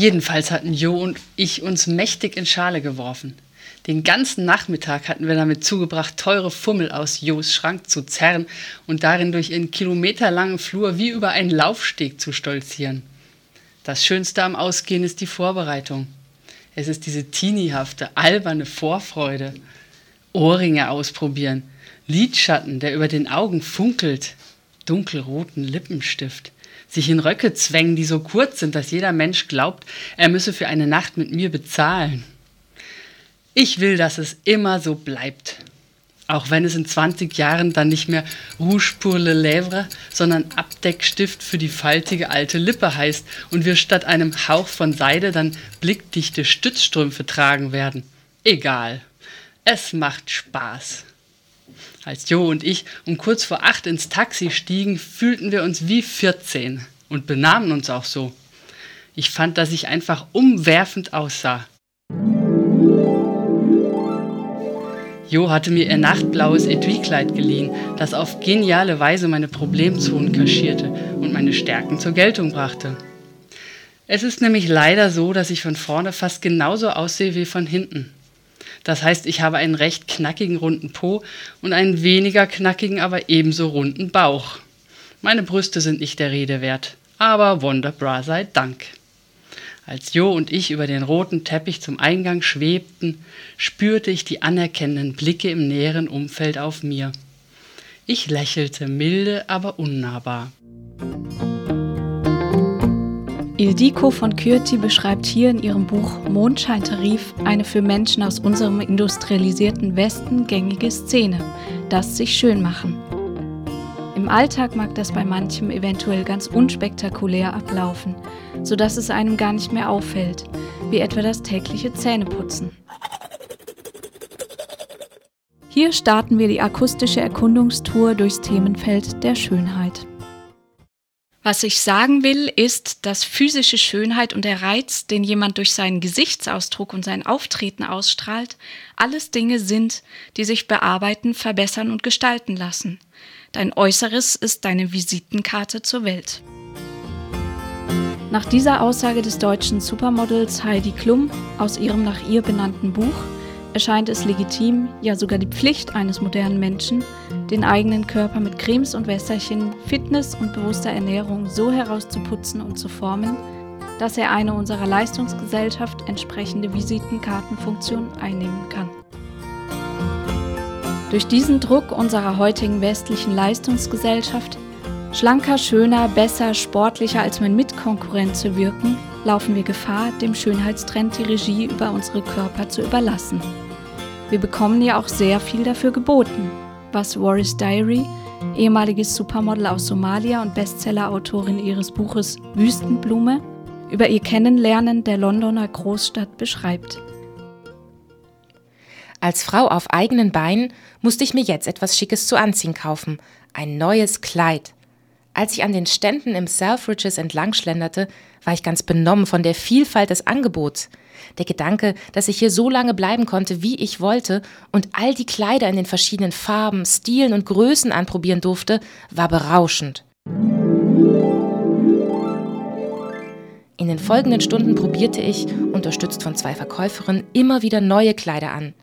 Jedenfalls hatten Jo und ich uns mächtig in Schale geworfen. Den ganzen Nachmittag hatten wir damit zugebracht, teure Fummel aus Jos Schrank zu zerren und darin durch ihren kilometerlangen Flur wie über einen Laufsteg zu stolzieren. Das Schönste am Ausgehen ist die Vorbereitung. Es ist diese teeniehafte, alberne Vorfreude. Ohrringe ausprobieren, Lidschatten, der über den Augen funkelt, dunkelroten Lippenstift, sich in Röcke zwängen, die so kurz sind, dass jeder Mensch glaubt, er müsse für eine Nacht mit mir bezahlen. Ich will, dass es immer so bleibt. Auch wenn es in 20 Jahren dann nicht mehr Rouge pour le Lèvre, sondern Abdeckstift für die faltige alte Lippe heißt und wir statt einem Hauch von Seide dann blickdichte Stützstrümpfe tragen werden. Egal. Es macht Spaß. Als Jo und ich um kurz vor acht ins Taxi stiegen, fühlten wir uns wie 14 und benahmen uns auch so. Ich fand, dass ich einfach umwerfend aussah. Jo hatte mir ihr nachtblaues Etui-Kleid geliehen, das auf geniale Weise meine Problemzonen kaschierte und meine Stärken zur Geltung brachte. Es ist nämlich leider so, dass ich von vorne fast genauso aussehe wie von hinten. Das heißt, ich habe einen recht knackigen runden Po und einen weniger knackigen, aber ebenso runden Bauch. Meine Brüste sind nicht der Rede wert, aber Wonderbra sei Dank. Als Jo und ich über den roten Teppich zum Eingang schwebten, spürte ich die anerkennenden Blicke im näheren Umfeld auf mir. Ich lächelte milde, aber unnahbar. Ildiko von Kürti beschreibt hier in ihrem Buch Mondscheintarif eine für Menschen aus unserem industrialisierten Westen gängige Szene, das sich schön machen. Im Alltag mag das bei manchem eventuell ganz unspektakulär ablaufen, sodass es einem gar nicht mehr auffällt, wie etwa das tägliche Zähneputzen. Hier starten wir die akustische Erkundungstour durchs Themenfeld der Schönheit. Was ich sagen will, ist, dass physische Schönheit und der Reiz, den jemand durch seinen Gesichtsausdruck und sein Auftreten ausstrahlt, alles Dinge sind, die sich bearbeiten, verbessern und gestalten lassen. Dein Äußeres ist deine Visitenkarte zur Welt. Nach dieser Aussage des deutschen Supermodels Heidi Klum aus ihrem nach ihr benannten Buch erscheint es legitim, ja sogar die Pflicht eines modernen Menschen, den eigenen Körper mit Cremes und Wässerchen, Fitness und bewusster Ernährung so herauszuputzen und zu formen, dass er eine unserer Leistungsgesellschaft entsprechende Visitenkartenfunktion einnehmen kann. Durch diesen Druck unserer heutigen westlichen Leistungsgesellschaft, schlanker, schöner, besser, sportlicher als mein Mitkonkurrent zu wirken, laufen wir Gefahr, dem Schönheitstrend die Regie über unsere Körper zu überlassen. Wir bekommen ja auch sehr viel dafür geboten, was Waris Diary, ehemaliges Supermodel aus Somalia und Bestsellerautorin ihres Buches Wüstenblume, über ihr Kennenlernen der Londoner Großstadt beschreibt. Als Frau auf eigenen Beinen musste ich mir jetzt etwas Schickes zu anziehen kaufen. Ein neues Kleid. Als ich an den Ständen im Selfridges entlangschlenderte, war ich ganz benommen von der Vielfalt des Angebots. Der Gedanke, dass ich hier so lange bleiben konnte, wie ich wollte, und all die Kleider in den verschiedenen Farben, Stilen und Größen anprobieren durfte, war berauschend. In den folgenden Stunden probierte ich, unterstützt von zwei Verkäuferinnen, immer wieder neue Kleider an.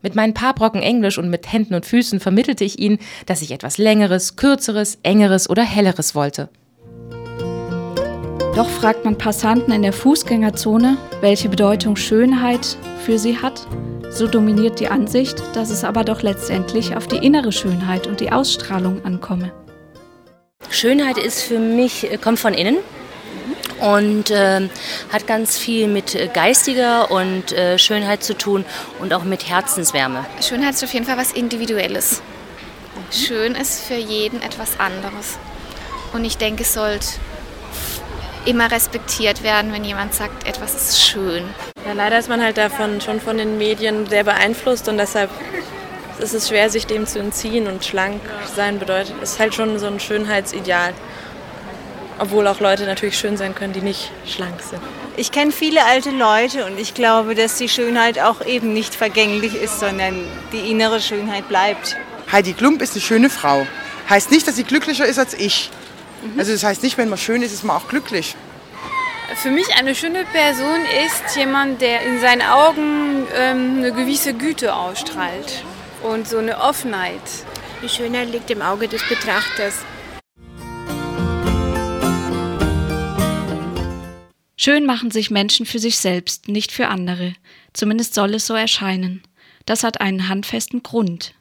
Mit meinen paar Brocken Englisch und mit Händen und Füßen vermittelte ich ihnen, dass ich etwas Längeres, Kürzeres, Engeres oder Helleres wollte. Doch fragt man Passanten in der Fußgängerzone, welche Bedeutung Schönheit für sie hat, so dominiert die Ansicht, dass es aber doch letztendlich auf die innere Schönheit und die Ausstrahlung ankomme. Schönheit ist für mich, äh, kommt von innen und äh, hat ganz viel mit äh, geistiger und äh, Schönheit zu tun und auch mit Herzenswärme. Schönheit ist auf jeden Fall was Individuelles. Schön ist für jeden etwas anderes. Und ich denke, es sollte immer respektiert werden, wenn jemand sagt, etwas ist schön. Ja, leider ist man halt davon schon von den Medien sehr beeinflusst und deshalb ist es schwer, sich dem zu entziehen. Und schlank sein bedeutet, ist halt schon so ein Schönheitsideal. Obwohl auch Leute natürlich schön sein können, die nicht schlank sind. Ich kenne viele alte Leute und ich glaube, dass die Schönheit auch eben nicht vergänglich ist, sondern die innere Schönheit bleibt. Heidi Klump ist eine schöne Frau. Heißt nicht, dass sie glücklicher ist als ich. Mhm. Also das heißt nicht, wenn man schön ist, ist man auch glücklich. Für mich eine schöne Person ist jemand, der in seinen Augen ähm, eine gewisse Güte ausstrahlt und so eine Offenheit. Die Schönheit liegt im Auge des Betrachters. Schön machen sich Menschen für sich selbst, nicht für andere. Zumindest soll es so erscheinen. Das hat einen handfesten Grund.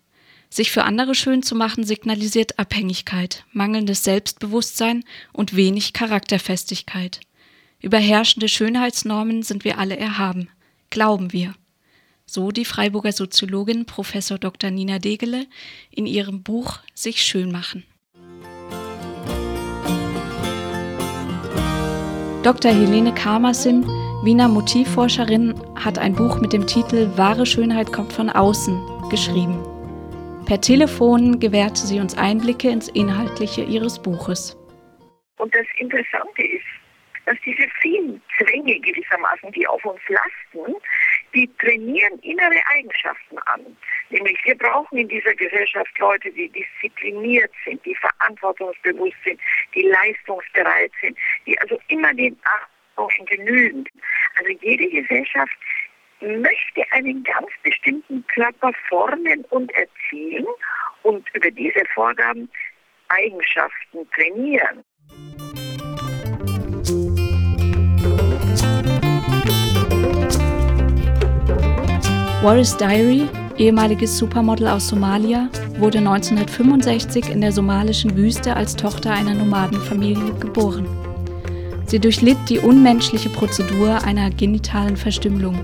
Sich für andere schön zu machen signalisiert Abhängigkeit, mangelndes Selbstbewusstsein und wenig Charakterfestigkeit. Über herrschende Schönheitsnormen sind wir alle erhaben, glauben wir. So die Freiburger Soziologin Prof. Dr. Nina Degele in ihrem Buch Sich schön machen. Dr. Helene Karmasin, Wiener Motivforscherin, hat ein Buch mit dem Titel Wahre Schönheit kommt von außen geschrieben. Per Telefon gewährte sie uns Einblicke ins Inhaltliche ihres Buches. Und das Interessante ist, dass diese vielen Zwänge gewissermaßen, die auf uns lasten, die trainieren innere Eigenschaften an. Nämlich wir brauchen in dieser Gesellschaft Leute, die diszipliniert sind, die verantwortungsbewusst sind, die leistungsbereit sind, die also immer den Achtung genügen. Also jede Gesellschaft möchte einen ganz bestimmten Körper formen und erziehen und über diese Vorgaben Eigenschaften trainieren. Waris Diary, ehemaliges Supermodel aus Somalia, wurde 1965 in der somalischen Wüste als Tochter einer Nomadenfamilie geboren. Sie durchlitt die unmenschliche Prozedur einer genitalen Verstümmelung,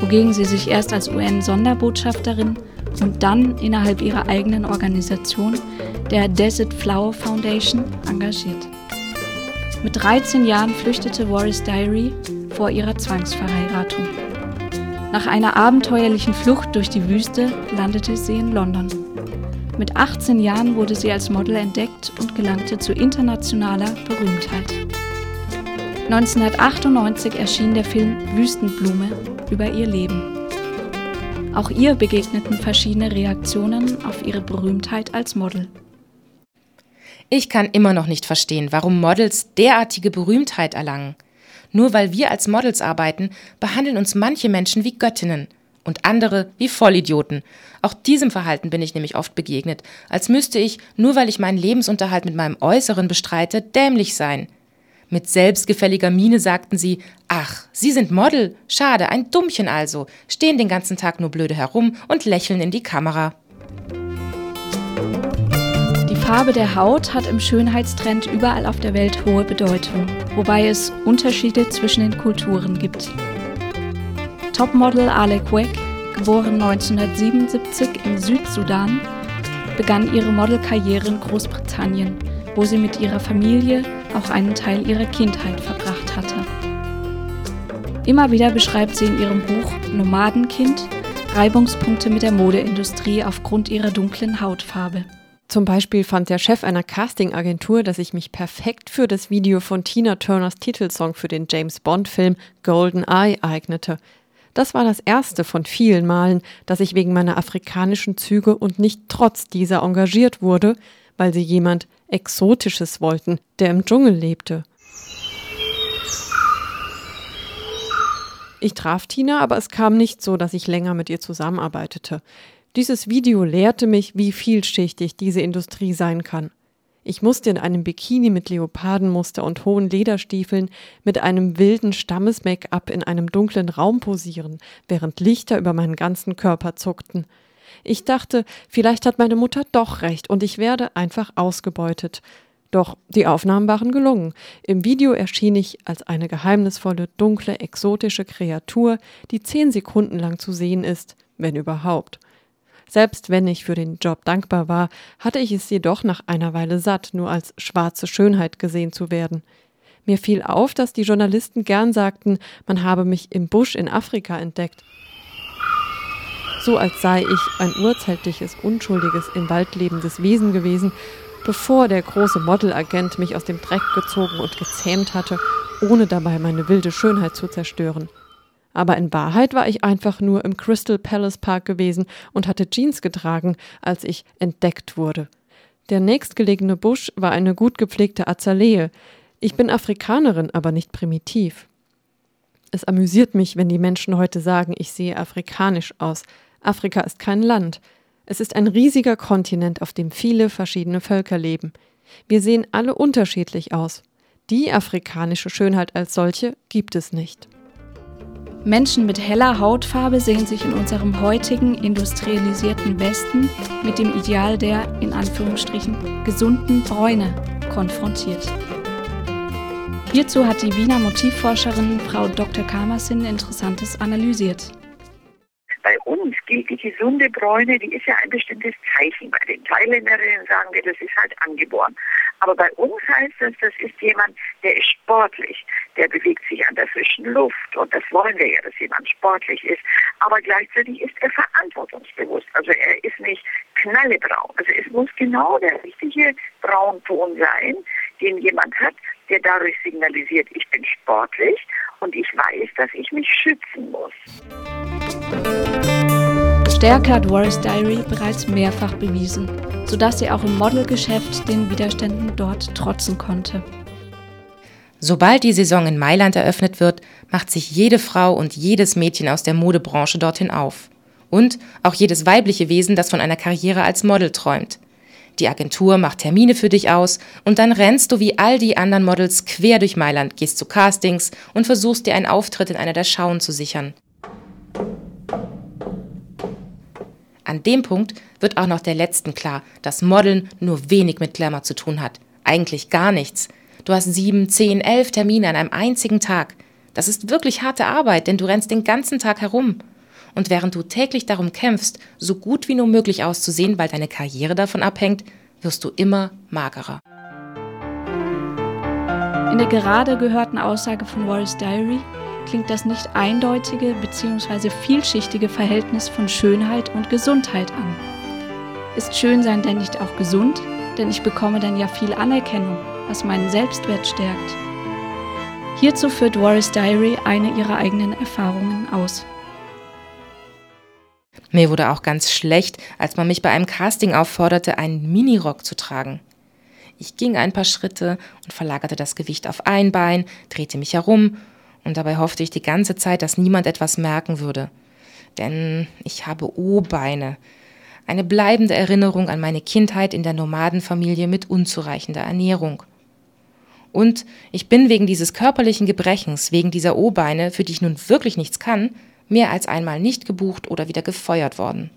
wogegen sie sich erst als UN-Sonderbotschafterin und dann innerhalb ihrer eigenen Organisation, der Desert Flower Foundation, engagiert. Mit 13 Jahren flüchtete Waris Diary vor ihrer Zwangsverheiratung. Nach einer abenteuerlichen Flucht durch die Wüste landete sie in London. Mit 18 Jahren wurde sie als Model entdeckt und gelangte zu internationaler Berühmtheit. 1998 erschien der Film Wüstenblume über ihr Leben. Auch ihr begegneten verschiedene Reaktionen auf ihre Berühmtheit als Model. Ich kann immer noch nicht verstehen, warum Models derartige Berühmtheit erlangen. Nur weil wir als Models arbeiten, behandeln uns manche Menschen wie Göttinnen und andere wie Vollidioten. Auch diesem Verhalten bin ich nämlich oft begegnet, als müsste ich, nur weil ich meinen Lebensunterhalt mit meinem Äußeren bestreite, dämlich sein. Mit selbstgefälliger Miene sagten sie, ach, Sie sind Model, schade, ein Dummchen also, stehen den ganzen Tag nur blöde herum und lächeln in die Kamera. Die Farbe der Haut hat im Schönheitstrend überall auf der Welt hohe Bedeutung, wobei es Unterschiede zwischen den Kulturen gibt. Topmodel Alec Weck, geboren 1977 im Südsudan, begann ihre Modelkarriere in Großbritannien, wo sie mit ihrer Familie auch einen Teil ihrer Kindheit verbracht hatte. Immer wieder beschreibt sie in ihrem Buch Nomadenkind Reibungspunkte mit der Modeindustrie aufgrund ihrer dunklen Hautfarbe. Zum Beispiel fand der Chef einer Castingagentur, dass ich mich perfekt für das Video von Tina Turners Titelsong für den James Bond-Film Golden Eye eignete. Das war das erste von vielen Malen, dass ich wegen meiner afrikanischen Züge und nicht trotz dieser engagiert wurde, weil sie jemand Exotisches wollten, der im Dschungel lebte. Ich traf Tina, aber es kam nicht so, dass ich länger mit ihr zusammenarbeitete. Dieses Video lehrte mich, wie vielschichtig diese Industrie sein kann. Ich musste in einem Bikini mit Leopardenmuster und hohen Lederstiefeln mit einem wilden Stammes-Make-up in einem dunklen Raum posieren, während Lichter über meinen ganzen Körper zuckten. Ich dachte, vielleicht hat meine Mutter doch recht und ich werde einfach ausgebeutet. Doch die Aufnahmen waren gelungen. Im Video erschien ich als eine geheimnisvolle, dunkle, exotische Kreatur, die zehn Sekunden lang zu sehen ist, wenn überhaupt. Selbst wenn ich für den Job dankbar war, hatte ich es jedoch nach einer Weile satt, nur als schwarze Schönheit gesehen zu werden. Mir fiel auf, dass die Journalisten gern sagten, man habe mich im Busch in Afrika entdeckt so als sei ich ein urzeitliches, unschuldiges, im Wald lebendes Wesen gewesen, bevor der große Modelagent mich aus dem Dreck gezogen und gezähmt hatte, ohne dabei meine wilde Schönheit zu zerstören. Aber in Wahrheit war ich einfach nur im Crystal Palace Park gewesen und hatte Jeans getragen, als ich entdeckt wurde. Der nächstgelegene Busch war eine gut gepflegte Azalee. Ich bin Afrikanerin, aber nicht primitiv. Es amüsiert mich, wenn die Menschen heute sagen, ich sehe afrikanisch aus. Afrika ist kein Land. Es ist ein riesiger Kontinent, auf dem viele verschiedene Völker leben. Wir sehen alle unterschiedlich aus. Die afrikanische Schönheit als solche gibt es nicht. Menschen mit heller Hautfarbe sehen sich in unserem heutigen industrialisierten Westen mit dem Ideal der, in Anführungsstrichen, gesunden Bräune konfrontiert. Hierzu hat die Wiener Motivforscherin Frau Dr. Kamersin Interessantes analysiert. Bei uns gilt die gesunde Bräune, die ist ja ein bestimmtes Zeichen. Bei den Thailänderinnen sagen wir, das ist halt angeboren. Aber bei uns heißt das, das ist jemand, der ist sportlich, der bewegt sich an der frischen Luft und das wollen wir ja, dass jemand sportlich ist. Aber gleichzeitig ist er verantwortungsbewusst. Also er ist nicht knallebraun. Also es muss genau der richtige Braunton sein, den jemand hat, der dadurch signalisiert, ich bin sportlich und ich weiß, dass ich mich schützen muss. Stärke hat Warriors Diary bereits mehrfach bewiesen, sodass sie auch im Modelgeschäft den Widerständen dort trotzen konnte. Sobald die Saison in Mailand eröffnet wird, macht sich jede Frau und jedes Mädchen aus der Modebranche dorthin auf. Und auch jedes weibliche Wesen, das von einer Karriere als Model träumt. Die Agentur macht Termine für dich aus und dann rennst du wie all die anderen Models quer durch Mailand, gehst zu Castings und versuchst dir einen Auftritt in einer der Schauen zu sichern. An dem Punkt wird auch noch der Letzten klar, dass Modeln nur wenig mit Glamour zu tun hat. Eigentlich gar nichts. Du hast sieben, zehn, elf Termine an einem einzigen Tag. Das ist wirklich harte Arbeit, denn du rennst den ganzen Tag herum. Und während du täglich darum kämpfst, so gut wie nur möglich auszusehen, weil deine Karriere davon abhängt, wirst du immer magerer. In der gerade gehörten Aussage von Warriors Diary klingt das nicht eindeutige bzw. vielschichtige Verhältnis von Schönheit und Gesundheit an. Ist Schönsein denn nicht auch gesund? Denn ich bekomme dann ja viel Anerkennung, was meinen Selbstwert stärkt. Hierzu führt Warriors Diary eine ihrer eigenen Erfahrungen aus. Mir wurde auch ganz schlecht, als man mich bei einem Casting aufforderte, einen Minirock zu tragen. Ich ging ein paar Schritte und verlagerte das Gewicht auf ein Bein, drehte mich herum und dabei hoffte ich die ganze Zeit, dass niemand etwas merken würde. Denn ich habe O-Beine. Eine bleibende Erinnerung an meine Kindheit in der Nomadenfamilie mit unzureichender Ernährung. Und ich bin wegen dieses körperlichen Gebrechens, wegen dieser O-Beine, für die ich nun wirklich nichts kann, mehr als einmal nicht gebucht oder wieder gefeuert worden.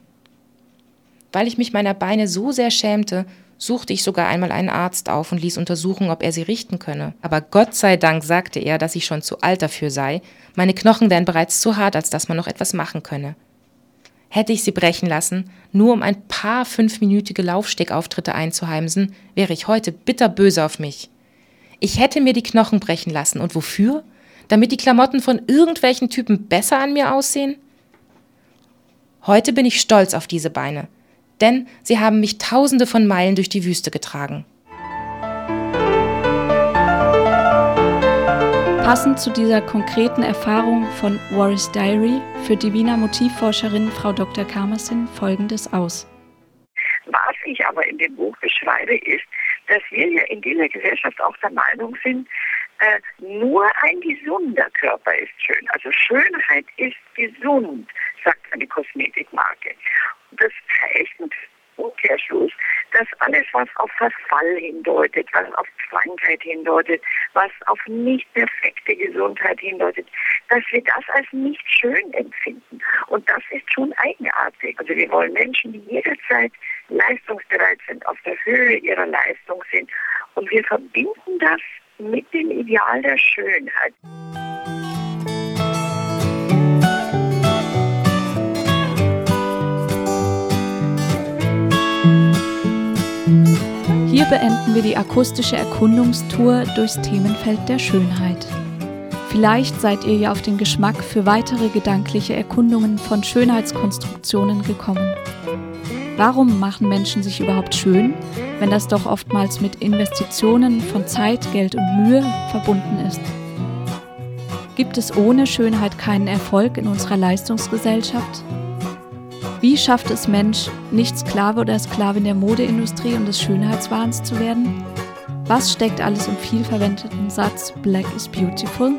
Weil ich mich meiner Beine so sehr schämte, suchte ich sogar einmal einen Arzt auf und ließ untersuchen, ob er sie richten könne. Aber Gott sei Dank sagte er, dass ich schon zu alt dafür sei. Meine Knochen wären bereits zu hart, als dass man noch etwas machen könne. Hätte ich sie brechen lassen, nur um ein paar fünfminütige Laufstegauftritte einzuheimsen, wäre ich heute bitterböse auf mich. Ich hätte mir die Knochen brechen lassen. Und wofür? Damit die Klamotten von irgendwelchen Typen besser an mir aussehen? Heute bin ich stolz auf diese Beine denn sie haben mich tausende von Meilen durch die Wüste getragen. Passend zu dieser konkreten Erfahrung von Warris Diary führt die Wiener Motivforscherin Frau Dr. Kamersin Folgendes aus. Was ich aber in dem Buch beschreibe, ist, dass wir ja in dieser Gesellschaft auch der Meinung sind, äh, nur ein gesunder Körper ist schön. Also Schönheit ist gesund, sagt eine Kosmetikmarke. Umkehrschluss, dass alles, was auf Verfall hindeutet, was auf Krankheit hindeutet, was auf nicht perfekte Gesundheit hindeutet, dass wir das als nicht schön empfinden. Und das ist schon eigenartig. Also wir wollen Menschen, die jederzeit leistungsbereit sind, auf der Höhe ihrer Leistung sind. Und wir verbinden das mit dem Ideal der Schönheit. Beenden wir die akustische Erkundungstour durchs Themenfeld der Schönheit. Vielleicht seid ihr ja auf den Geschmack für weitere gedankliche Erkundungen von Schönheitskonstruktionen gekommen. Warum machen Menschen sich überhaupt schön, wenn das doch oftmals mit Investitionen von Zeit, Geld und Mühe verbunden ist? Gibt es ohne Schönheit keinen Erfolg in unserer Leistungsgesellschaft? Wie schafft es Mensch, nicht Sklave oder Sklavin der Modeindustrie und des Schönheitswahns zu werden? Was steckt alles im vielverwendeten Satz Black is beautiful?